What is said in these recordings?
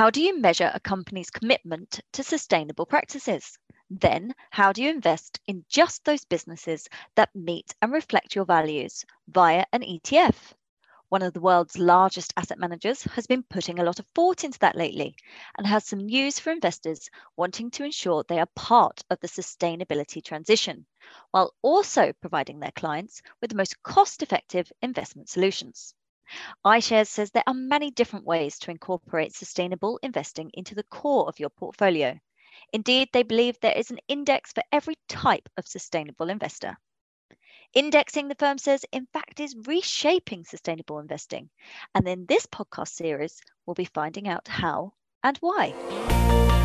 How do you measure a company's commitment to sustainable practices? Then, how do you invest in just those businesses that meet and reflect your values via an ETF? One of the world's largest asset managers has been putting a lot of thought into that lately and has some news for investors wanting to ensure they are part of the sustainability transition, while also providing their clients with the most cost effective investment solutions. iShares says there are many different ways to incorporate sustainable investing into the core of your portfolio. Indeed, they believe there is an index for every type of sustainable investor. Indexing, the firm says, in fact, is reshaping sustainable investing. And in this podcast series, we'll be finding out how and why.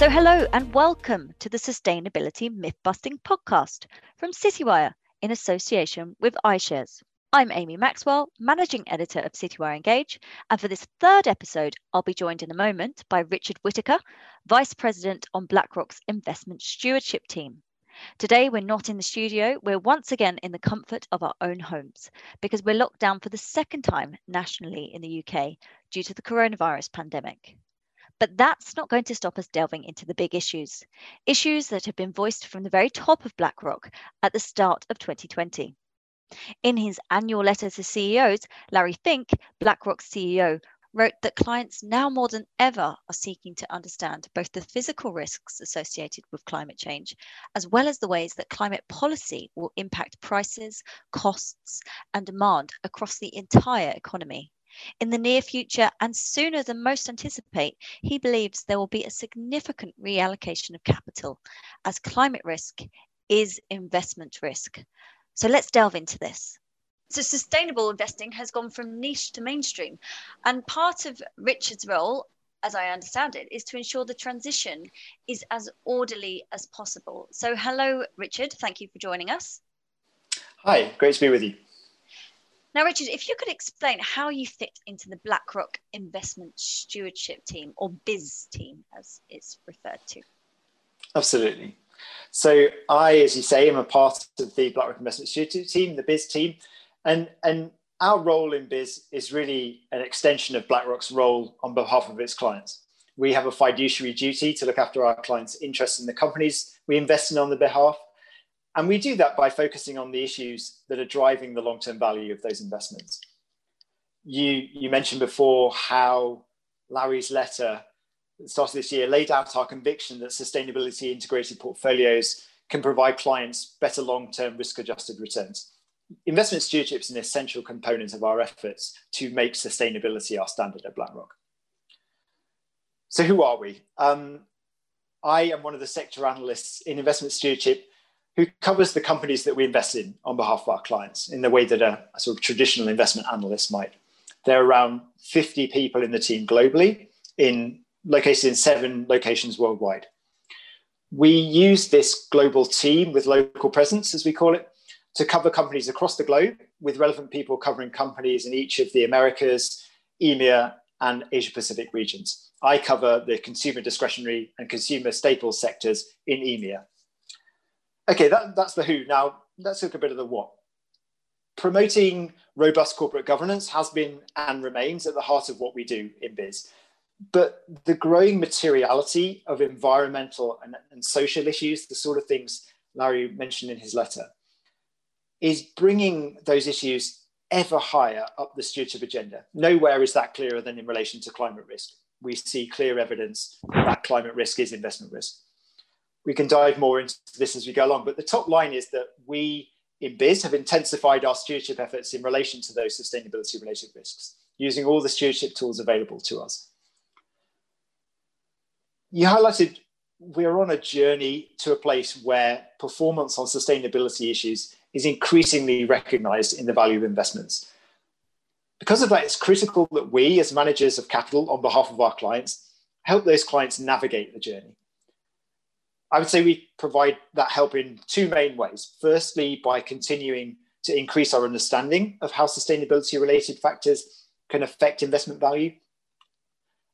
So, hello and welcome to the Sustainability Myth Busting podcast from Citywire in association with iShares. I'm Amy Maxwell, Managing Editor of Citywire Engage, and for this third episode, I'll be joined in a moment by Richard Whitaker, Vice President on BlackRock's Investment Stewardship Team. Today, we're not in the studio, we're once again in the comfort of our own homes because we're locked down for the second time nationally in the UK due to the coronavirus pandemic. But that's not going to stop us delving into the big issues, issues that have been voiced from the very top of BlackRock at the start of 2020. In his annual letter to CEOs, Larry Fink, BlackRock's CEO, wrote that clients now more than ever are seeking to understand both the physical risks associated with climate change, as well as the ways that climate policy will impact prices, costs, and demand across the entire economy. In the near future and sooner than most anticipate, he believes there will be a significant reallocation of capital as climate risk is investment risk. So let's delve into this. So, sustainable investing has gone from niche to mainstream. And part of Richard's role, as I understand it, is to ensure the transition is as orderly as possible. So, hello, Richard. Thank you for joining us. Hi, great to be with you. Now, Richard, if you could explain how you fit into the BlackRock Investment Stewardship Team, or BIZ team, as it's referred to. Absolutely. So I, as you say, am a part of the BlackRock Investment Stewardship team, the BIZ team, and and our role in BIZ is really an extension of BlackRock's role on behalf of its clients. We have a fiduciary duty to look after our clients' interests in the companies we invest in on their behalf, and we do that by focusing on the issues that are driving the long-term value of those investments. You you mentioned before how Larry's letter the start of this year laid out our conviction that sustainability integrated portfolios can provide clients better long-term risk-adjusted returns. Investment stewardship is an essential component of our efforts to make sustainability our standard at BlackRock. So who are we? Um, I am one of the sector analysts in investment stewardship who covers the companies that we invest in on behalf of our clients in the way that a, a sort of traditional investment analyst might. There are around 50 people in the team globally in located in seven locations worldwide. We use this global team with local presence, as we call it, to cover companies across the globe with relevant people covering companies in each of the Americas, EMEA, and Asia Pacific regions. I cover the consumer discretionary and consumer staples sectors in EMEA. Okay, that, that's the who. Now, let's look a bit of the what. Promoting robust corporate governance has been and remains at the heart of what we do in BIZ but the growing materiality of environmental and, and, social issues, the sort of things Larry mentioned in his letter, is bringing those issues ever higher up the stewardship agenda. Nowhere is that clearer than in relation to climate risk. We see clear evidence that climate risk is investment risk. We can dive more into this as we go along, but the top line is that we in BIZ have intensified our stewardship efforts in relation to those sustainability related risks, using all the stewardship tools available to us you highlighted we're on a journey to a place where performance on sustainability issues is increasingly recognized in the value of investments. Because of that, it's critical that we, as managers of capital on behalf of our clients, help those clients navigate the journey. I would say we provide that help in two main ways. Firstly, by continuing to increase our understanding of how sustainability related factors can affect investment value.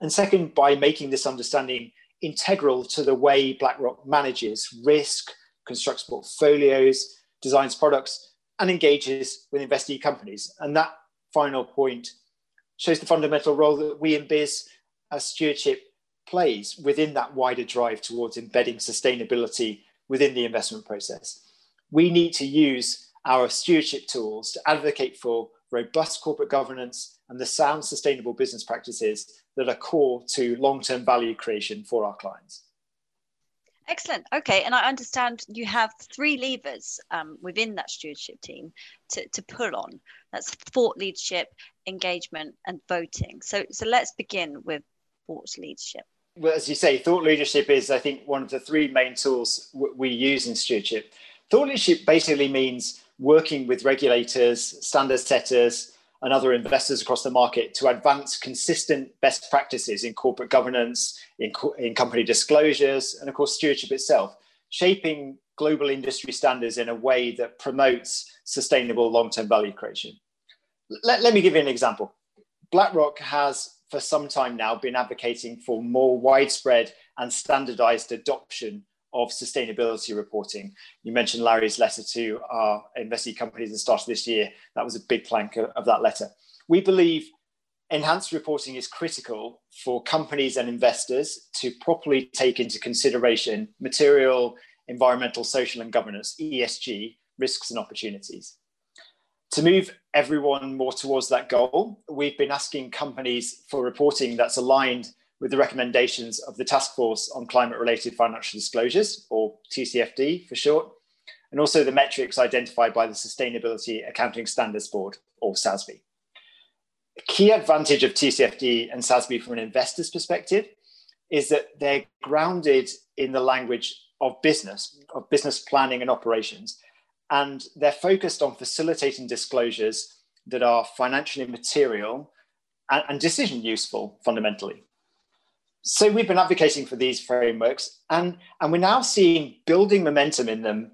And second, by making this understanding integral to the way BlackRock manages risk, constructs portfolios, designs products, and engages with investee companies. And that final point shows the fundamental role that we in BIS as stewardship plays within that wider drive towards embedding sustainability within the investment process. We need to use our stewardship tools to advocate for robust corporate governance and the sound sustainable business practices that are core to long term value creation for our clients. Excellent. Okay, and I understand you have three levers um, within that stewardship team to, to pull on. That's thought leadership, engagement, and voting. So, so let's begin with thought leadership. Well, as you say, thought leadership is, I think, one of the three main tools w- we use in stewardship. Thought leadership basically means working with regulators, standard setters, and other investors across the market to advance consistent best practices in corporate governance, in, co- in company disclosures, and of course, stewardship itself, shaping global industry standards in a way that promotes sustainable long term value creation. Let, let me give you an example. BlackRock has, for some time now, been advocating for more widespread and standardized adoption of sustainability reporting. You mentioned Larry's letter to our investee companies at the start of this year. That was a big plank of, of that letter. We believe enhanced reporting is critical for companies and investors to properly take into consideration material, environmental, social, and governance, ESG, risks and opportunities. To move everyone more towards that goal, we've been asking companies for reporting that's aligned with the recommendations of the Task Force on Climate Related Financial Disclosures, or TCFD for short, and also the metrics identified by the Sustainability Accounting Standards Board, or SASB. A key advantage of TCFD and SASB from an investor's perspective is that they're grounded in the language of business, of business planning and operations, and they're focused on facilitating disclosures that are financially material and, and decision useful fundamentally. So we've been advocating for these frameworks and, and we're now seeing building momentum in them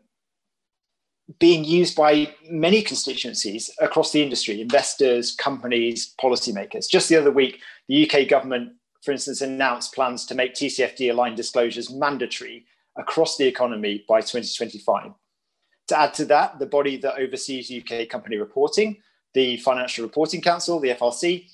being used by many constituencies across the industry investors companies policymakers. Just the other week the uk government for instance announced plans to make tcfd aligned disclosures mandatory across the economy by 2025 to add to that the body that oversees uk company reporting the financial reporting council the frc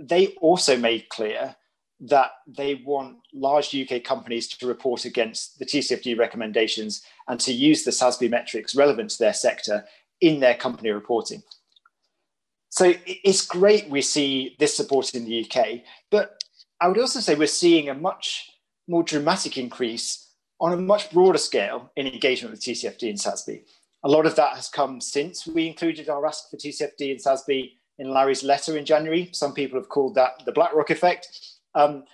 they also made clear that they want large UK companies to report against the TCFD recommendations and to use the SASB metrics relevant to their sector in their company reporting. So it's great we see this support in the UK, but I would also say we're seeing a much more dramatic increase on a much broader scale in engagement with TCFD and SASB. A lot of that has come since we included our ask for TCFD and SASB in Larry's letter in January. Some people have called that the BlackRock effect. Um,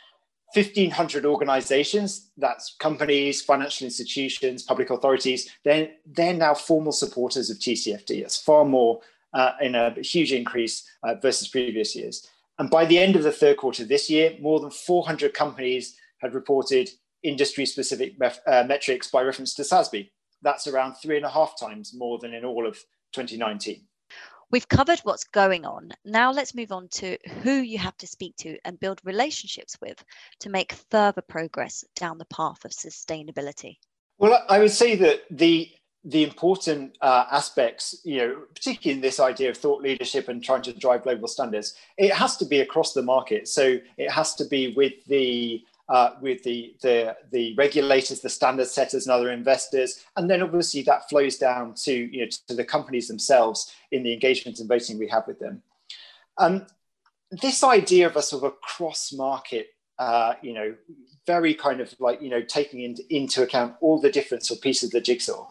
1,500 organizations, that's companies, financial institutions, public authorities, they're, they're now formal supporters of TCFD. It's far more uh, in a huge increase uh, versus previous years. And by the end of the third quarter this year, more than 400 companies had reported industry specific uh, metrics by reference to SASB. That's around three and a half times more than in all of 2019. We've covered what's going on. Now let's move on to who you have to speak to and build relationships with to make further progress down the path of sustainability. Well, I would say that the the important uh, aspects, you know, particularly in this idea of thought leadership and trying to drive global standards, it has to be across the market. So it has to be with the uh, with the, the, the regulators, the standard setters, and other investors. And then obviously that flows down to, you know, to the companies themselves in the engagement and voting we have with them. Um, this idea of a sort of a cross market, uh, you know, very kind of like, you know, taking into, into account all the different sort of pieces of the jigsaw.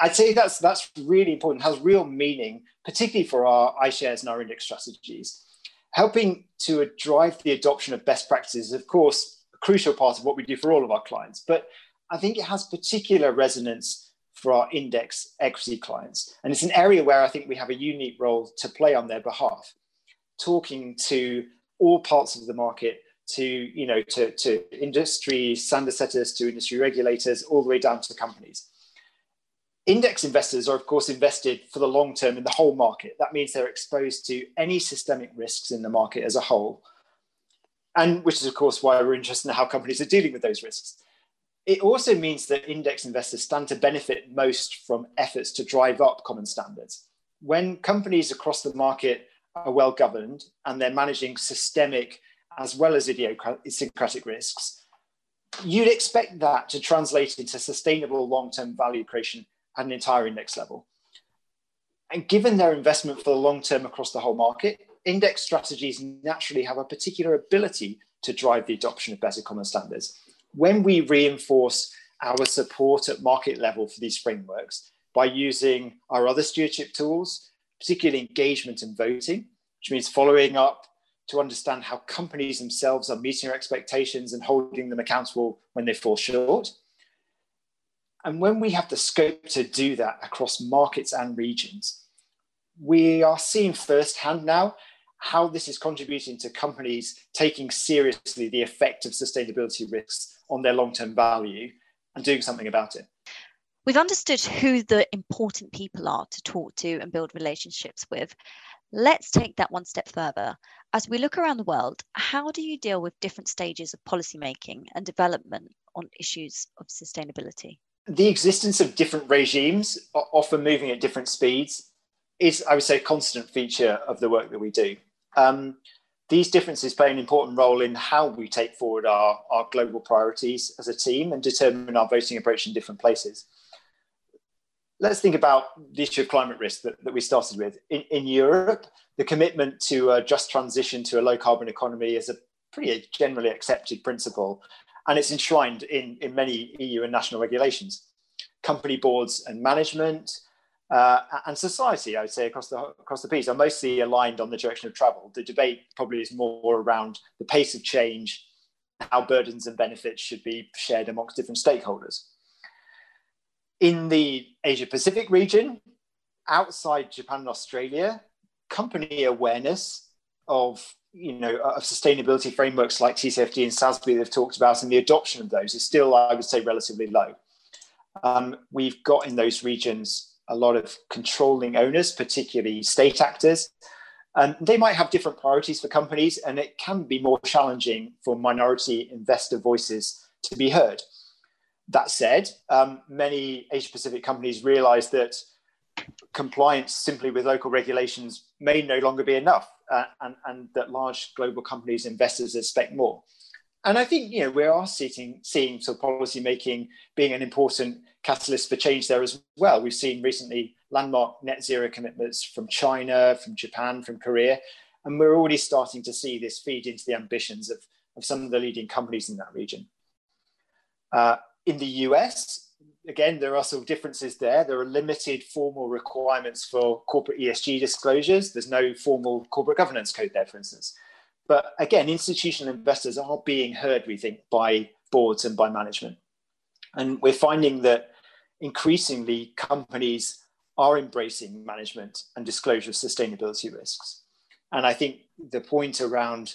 I'd say that's that's really important, has real meaning, particularly for our iShares and our index strategies. Helping to drive the adoption of best practices, of course, crucial part of what we do for all of our clients. But I think it has particular resonance for our index equity clients. And it's an area where I think we have a unique role to play on their behalf, talking to all parts of the market, to, you know, to, to industry standard setters, to industry regulators, all the way down to companies. Index investors are, of course, invested for the long term in the whole market. That means they're exposed to any systemic risks in the market as a whole and which is of course why we're interested in how companies are dealing with those risks It also means that index investors stand to benefit most from efforts to drive up common standards. When companies across the market are well governed and they're managing systemic as well as idiosyncratic risks, you'd expect that to translate into sustainable long term value creation at an entire index level. And given their investment for the long term across the whole market, index strategies naturally have a particular ability to drive the adoption of better common standards. When we reinforce our support at market level for these frameworks by using our other stewardship tools, particularly engagement and voting, which means following up to understand how companies themselves are meeting our expectations and holding them accountable when they fall short. And when we have the scope to do that across markets and regions, we are seeing firsthand now how this is contributing to companies taking seriously the effect of sustainability risks on their long term value and doing something about it. We've understood who the important people are to talk to and build relationships with. Let's take that one step further. As we look around the world, how do you deal with different stages of policymaking and development on issues of sustainability? The existence of different regimes, often moving at different speeds, is, I would say, a constant feature of the work that we do. Um, these differences play an important role in how we take forward our, our global priorities as a team and determine our voting approach in different places let's think about the issue of climate risk that, that we started with. In, in Europe, the commitment to a just transition to a low carbon economy is a pretty generally accepted principle, and it's enshrined in, in many EU and national regulations. Company boards and management uh, and society, I would say, across the, across the piece are mostly aligned on the direction of travel. The debate probably is more around the pace of change, how burdens and benefits should be shared amongst different stakeholders in the Asia Pacific region, outside Japan and Australia, company awareness of you know of sustainability frameworks like TCFD and SASB they've talked about, and the adoption of those is still, I would say, relatively low. Um, we've got in those regions a lot of controlling owners, particularly state actors. And they might have different priorities for companies, and it can be more challenging for minority investor voices to be heard. That said, um, many Asia Pacific companies realize that compliance simply with local regulations may no longer be enough, uh, and, and that large global companies, investors expect more. And I think you know we are seeing seeing sort of policy making being an important catalyst for change there as well. We've seen recently landmark net zero commitments from China, from Japan, from Korea, and we're already starting to see this feed into the ambitions of, of some of the leading companies in that region. Uh, in the US, again, there are some differences there. There are limited formal requirements for corporate ESG disclosures. There's no formal corporate governance code there, for instance. But again, institutional investors are being heard, we think, by boards and by management. And we're finding that increasingly companies are embracing management and disclosure of sustainability risks. And I think the point around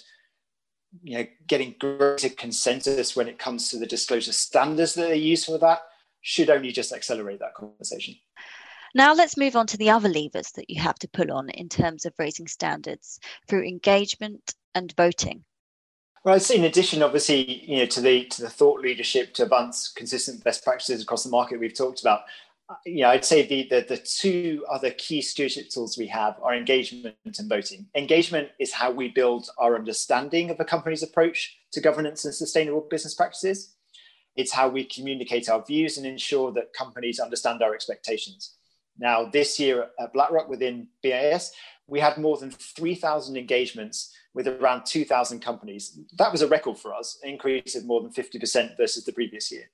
you know, getting greater consensus when it comes to the disclosure standards that they use for that should only just accelerate that conversation. Now let's move on to the other levers that you have to pull on in terms of raising standards through engagement and voting. Well, I'd say in addition, obviously, you know, to the to the thought leadership to advance consistent best practices across the market we've talked about, uh, yeah, I'd say the, the, the two other key stewardship tools we have are engagement and voting. Engagement is how we build our understanding of a company's approach to governance and sustainable business practices. It's how we communicate our views and ensure that companies understand our expectations. Now, this year at BlackRock within BIS, we had more than 3,000 engagements with around 2,000 companies. That was a record for us, an increase of more than 50% versus the previous year.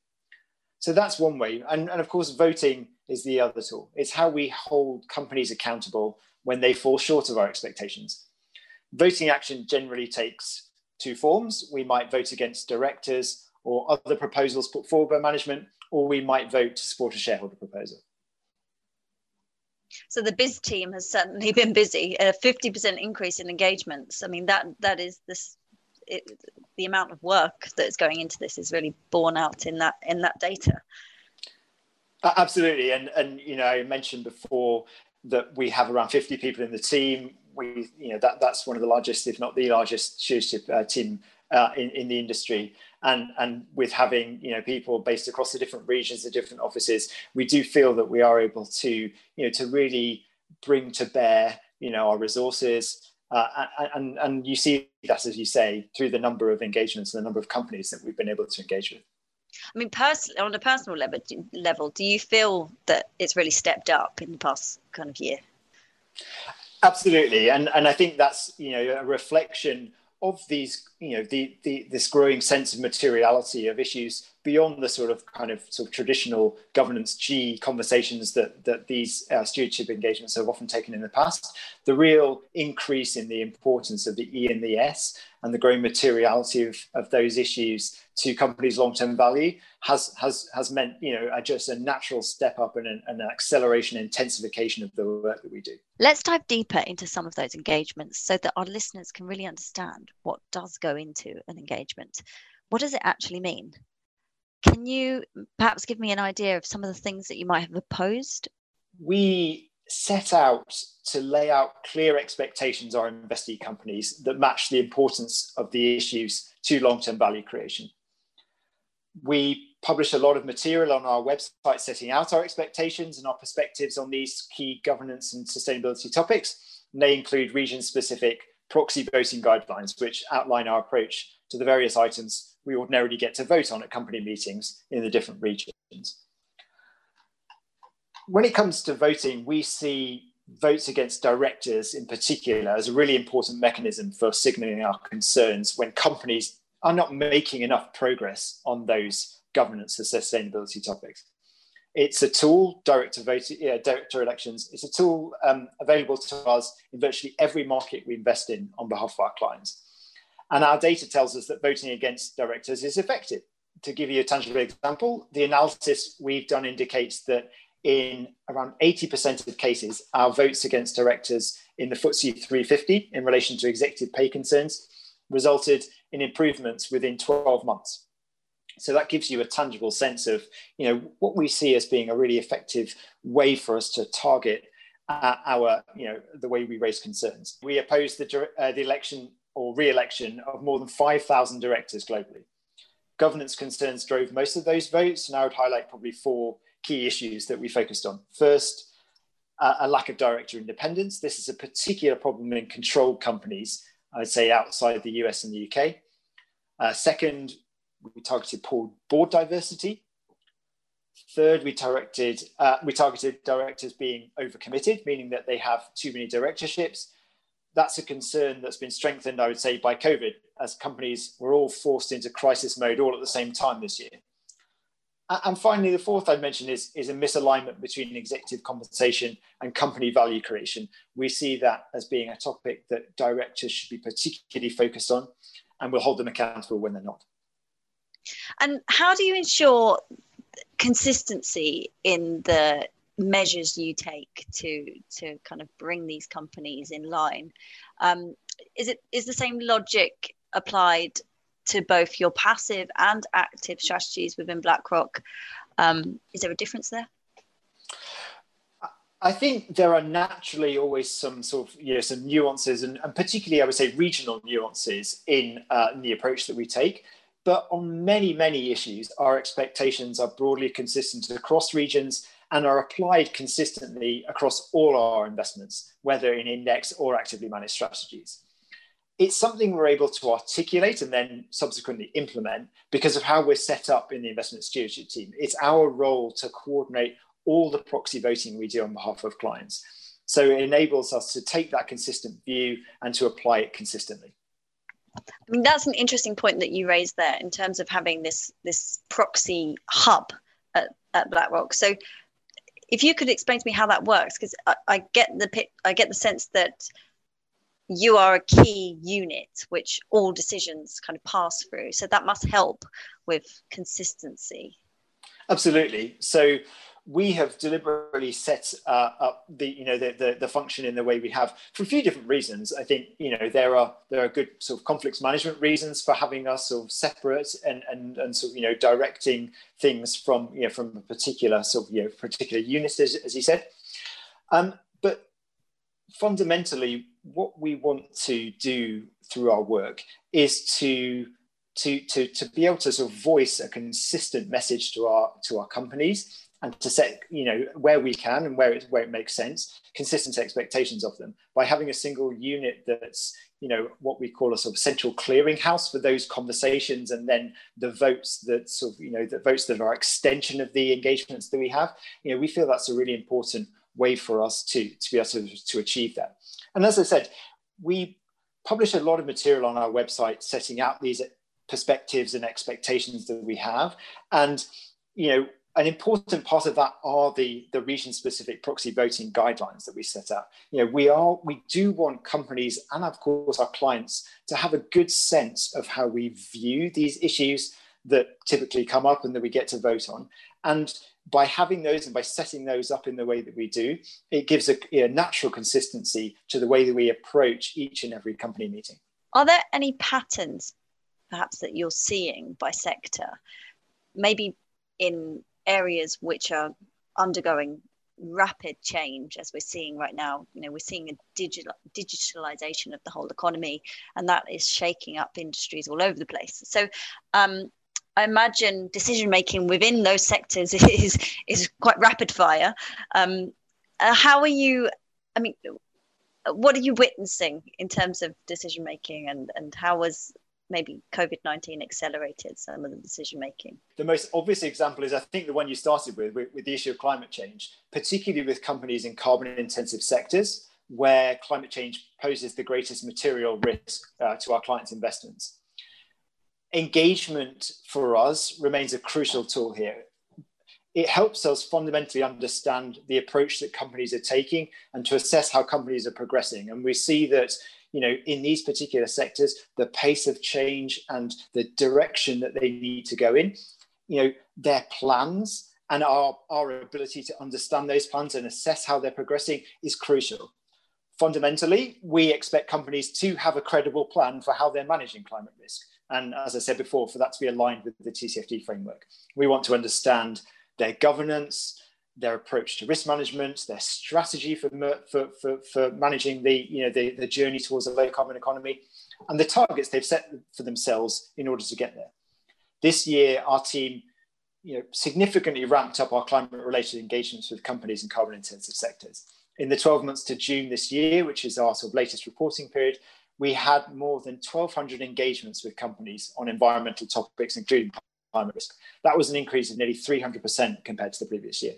So that's one way. And, and of course, voting is the other tool. It's how we hold companies accountable when they fall short of our expectations. Voting action generally takes two forms. We might vote against directors or other proposals put forward by management, or we might vote to support a shareholder proposal. So the biz team has certainly been busy. A 50% increase in engagements. I mean, that that is this it, the amount of work that's going into this is really borne out in that in that data. Absolutely, and and you know I mentioned before that we have around 50 people in the team. We you know that that's one of the largest, if not the largest, stewardship uh, team uh, in, in the industry. And and with having you know people based across the different regions the different offices we do feel that we are able to you know to really bring to bear you know our resources. Uh, and and you see that as you say through the number of engagements and the number of companies that we've been able to engage with. I mean, pers- on a personal level, do, level, do you feel that it's really stepped up in the past kind of year? Absolutely, and and I think that's you know a reflection of these, you know, the, the, this growing sense of materiality of issues beyond the sort of kind of sort of traditional governance G conversations that, that these uh, stewardship engagements have often taken in the past, the real increase in the importance of the E and the S and the growing materiality of, of those issues to companies' long-term value has has has meant you know just a natural step up and an, an acceleration intensification of the work that we do. Let's dive deeper into some of those engagements so that our listeners can really understand what does go into an engagement what does it actually mean? Can you perhaps give me an idea of some of the things that you might have opposed? We set out to lay out clear expectations our investee companies that match the importance of the issues to long-term value creation. We publish a lot of material on our website setting out our expectations and our perspectives on these key governance and sustainability topics. And they include region specific proxy voting guidelines, which outline our approach to the various items we ordinarily get to vote on at company meetings in the different regions. When it comes to voting, we see votes against directors in particular as a really important mechanism for signaling our concerns when companies are not making enough progress on those governance and sustainability topics. It's a tool, director voting, yeah, director elections. It's a tool um, available to us in virtually every market we invest in on behalf of our clients. And our data tells us that voting against directors is effective. To give you a tangible example, the analysis we've done indicates that in around 80% of cases, our votes against directors in the FTSE 350 in relation to executive pay concerns resulted in improvements within 12 months. So that gives you a tangible sense of, you know, what we see as being a really effective way for us to target uh, our, you know, the way we raise concerns. We oppose the, uh, the election or re-election of more than 5,000 directors globally. Governance concerns drove most of those votes, and I would highlight probably four key issues that we focused on. First, uh, a lack of director independence. This is a particular problem in controlled companies, I'd say outside the US and the UK. Uh, second, we targeted board diversity. Third, we targeted uh, we targeted directors being overcommitted, meaning that they have too many directorships. That's a concern that's been strengthened, I would say, by COVID, as companies were all forced into crisis mode all at the same time this year. And finally, the fourth I'd mention is, is a misalignment between executive compensation and company value creation. We see that as being a topic that directors should be particularly focused on, and we'll hold them accountable when they're not. And how do you ensure consistency in the measures you take to to kind of bring these companies in line? Um, is it is the same logic applied to both your passive and active strategies within BlackRock? Um, is there a difference there? I think there are naturally always some sort of you know some nuances and, and particularly I would say regional nuances in, uh, in the approach that we take. But on many, many issues, our expectations are broadly consistent across regions and are applied consistently across all our investments, whether in index or actively managed strategies. It's something we're able to articulate and then subsequently implement because of how we're set up in the investment stewardship team. It's our role to coordinate all the proxy voting we do on behalf of clients. So it enables us to take that consistent view and to apply it consistently. I mean, that's an interesting point that you raised there in terms of having this this proxy hub at, at BlackRock. So, if you could explain to me how that works, because I, I, get the I get the sense that you are a key unit which all decisions kind of pass through. So that must help with consistency. Absolutely. So we have deliberately set uh, up the you know the, the, the function in the way we have for a few different reasons. I think you know there are there are good sort of conflicts management reasons for having us sort of separate and and and sort of you know directing things from you know from a particular sort of you know particular unit as, as you said. Um, but fundamentally, what we want to do through our work is to to, to, to be able to sort of voice a consistent message to our to our companies and to set you know where we can and where it, where it makes sense consistent expectations of them by having a single unit that's you know what we call a sort of central clearinghouse for those conversations and then the votes that sort of you know the votes that are extension of the engagements that we have you know we feel that's a really important way for us to to be able to, to achieve that and as i said we publish a lot of material on our website setting out these perspectives and expectations that we have. And, you know, an important part of that are the, the region specific proxy voting guidelines that we set out. You know, we are we do want companies and of course our clients to have a good sense of how we view these issues that typically come up and that we get to vote on. And by having those and by setting those up in the way that we do, it gives a, a natural consistency to the way that we approach each and every company meeting. Are there any patterns perhaps that you're seeing by sector, maybe in areas which are undergoing rapid change as we're seeing right now you know we're seeing a digital digitalization of the whole economy and that is shaking up industries all over the place so um, I imagine decision making within those sectors is is quite rapid fire. Um, uh, how are you? I mean, what are you witnessing in terms of decision making, and and how was maybe COVID 19 accelerated some of the decision making? The most obvious example is, I think, the one you started with, with, with the issue of climate change, particularly with companies in carbon intensive sectors where climate change poses the greatest material risk uh, to our clients' investments. Engagement for us remains a crucial tool here. It helps us fundamentally understand the approach that companies are taking and to assess how companies are progressing. And we see that you know, in these particular sectors, the pace of change and the direction that they need to go in, you know, their plans and our, our ability to understand those plans and assess how they're progressing is crucial. Fundamentally, we expect companies to have a credible plan for how they're managing climate risk. And as I said before, for that to be aligned with the TCFD framework, we want to understand their governance, their approach to risk management, their strategy for, for, for, for managing the, you know, the, the journey towards a low carbon economy, and the targets they've set for themselves in order to get there. This year, our team you know, significantly ramped up our climate related engagements with companies in carbon intensive sectors. In the 12 months to June this year, which is our sort of latest reporting period, we had more than 1,200 engagements with companies on environmental topics, including climate risk. That was an increase of nearly 300% compared to the previous year.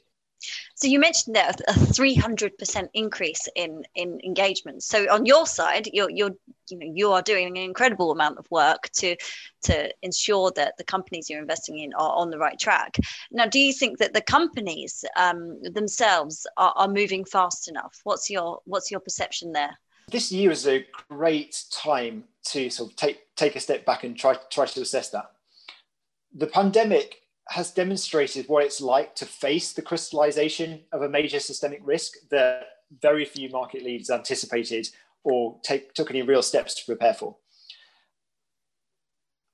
So you mentioned that a three hundred percent increase in in engagement. So on your side, you're you're you know you are doing an incredible amount of work to to ensure that the companies you're investing in are on the right track. Now, do you think that the companies um, themselves are, are moving fast enough? What's your what's your perception there? This year is a great time to sort of take take a step back and try try to assess that. The pandemic has demonstrated what it's like to face the crystallization of a major systemic risk that very few market leaders anticipated or take, took any real steps to prepare for.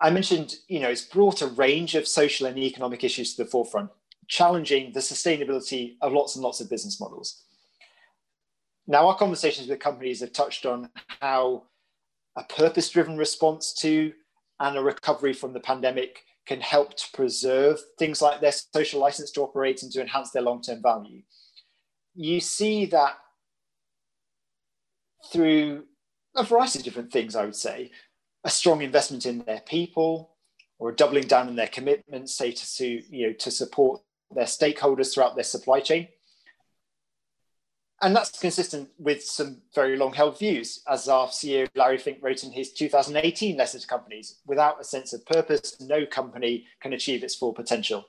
I mentioned, you know, it's brought a range of social and economic issues to the forefront, challenging the sustainability of lots and lots of business models. Now, our conversations with companies have touched on how a purpose driven response to and a recovery from the pandemic can help to preserve things like their social license to operate and to enhance their long-term value. You see that through a variety of different things, I would say. A strong investment in their people, or a doubling down on their commitments, say to, you know, to support their stakeholders throughout their supply chain and that's consistent with some very long held views, as our CEO Larry Fink wrote in his 2018 letter to companies without a sense of purpose, no company can achieve its full potential.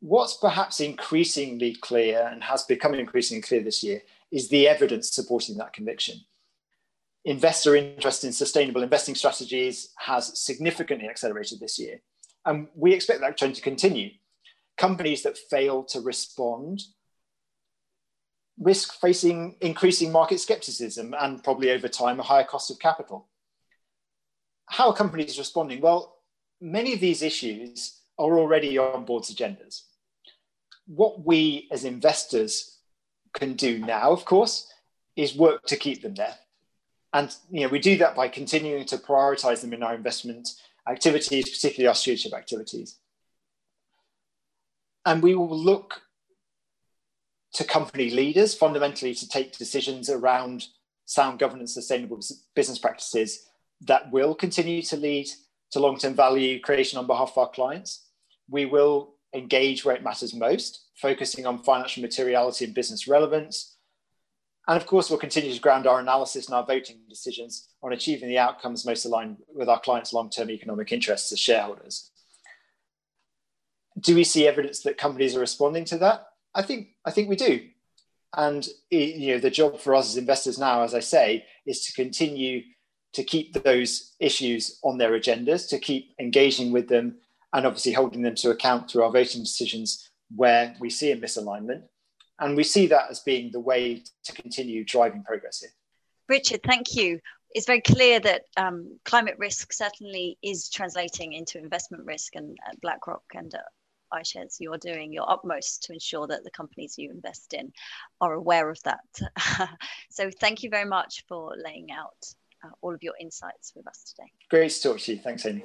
What's perhaps increasingly clear and has become increasingly clear this year is the evidence supporting that conviction. Investor interest in sustainable investing strategies has significantly accelerated this year, and we expect that trend to continue. Companies that fail to respond risk facing increasing market skepticism and probably over time a higher cost of capital. How are companies responding? Well, many of these issues are already on board's agendas. What we as investors can do now, of course, is work to keep them there. And you know, we do that by continuing to prioritize them in our investment activities, particularly our stewardship activities. And we will look to company leaders fundamentally to take decisions around sound governance, sustainable business practices that will continue to lead to long term value creation on behalf of our clients. We will engage where it matters most, focusing on financial materiality and business relevance. And of course, we'll continue to ground our analysis and our voting decisions on achieving the outcomes most aligned with our clients' long term economic interests as shareholders. Do we see evidence that companies are responding to that? I think, I think we do. And you know, the job for us as investors now, as I say, is to continue to keep those issues on their agendas, to keep engaging with them, and obviously holding them to account through our voting decisions where we see a misalignment. And we see that as being the way to continue driving progress here. Richard, thank you. It's very clear that um, climate risk certainly is translating into investment risk, and uh, BlackRock and uh, iShares, you're doing your utmost to ensure that the companies you invest in are aware of that. so, thank you very much for laying out uh, all of your insights with us today. Great to talk to you. Thanks, Amy.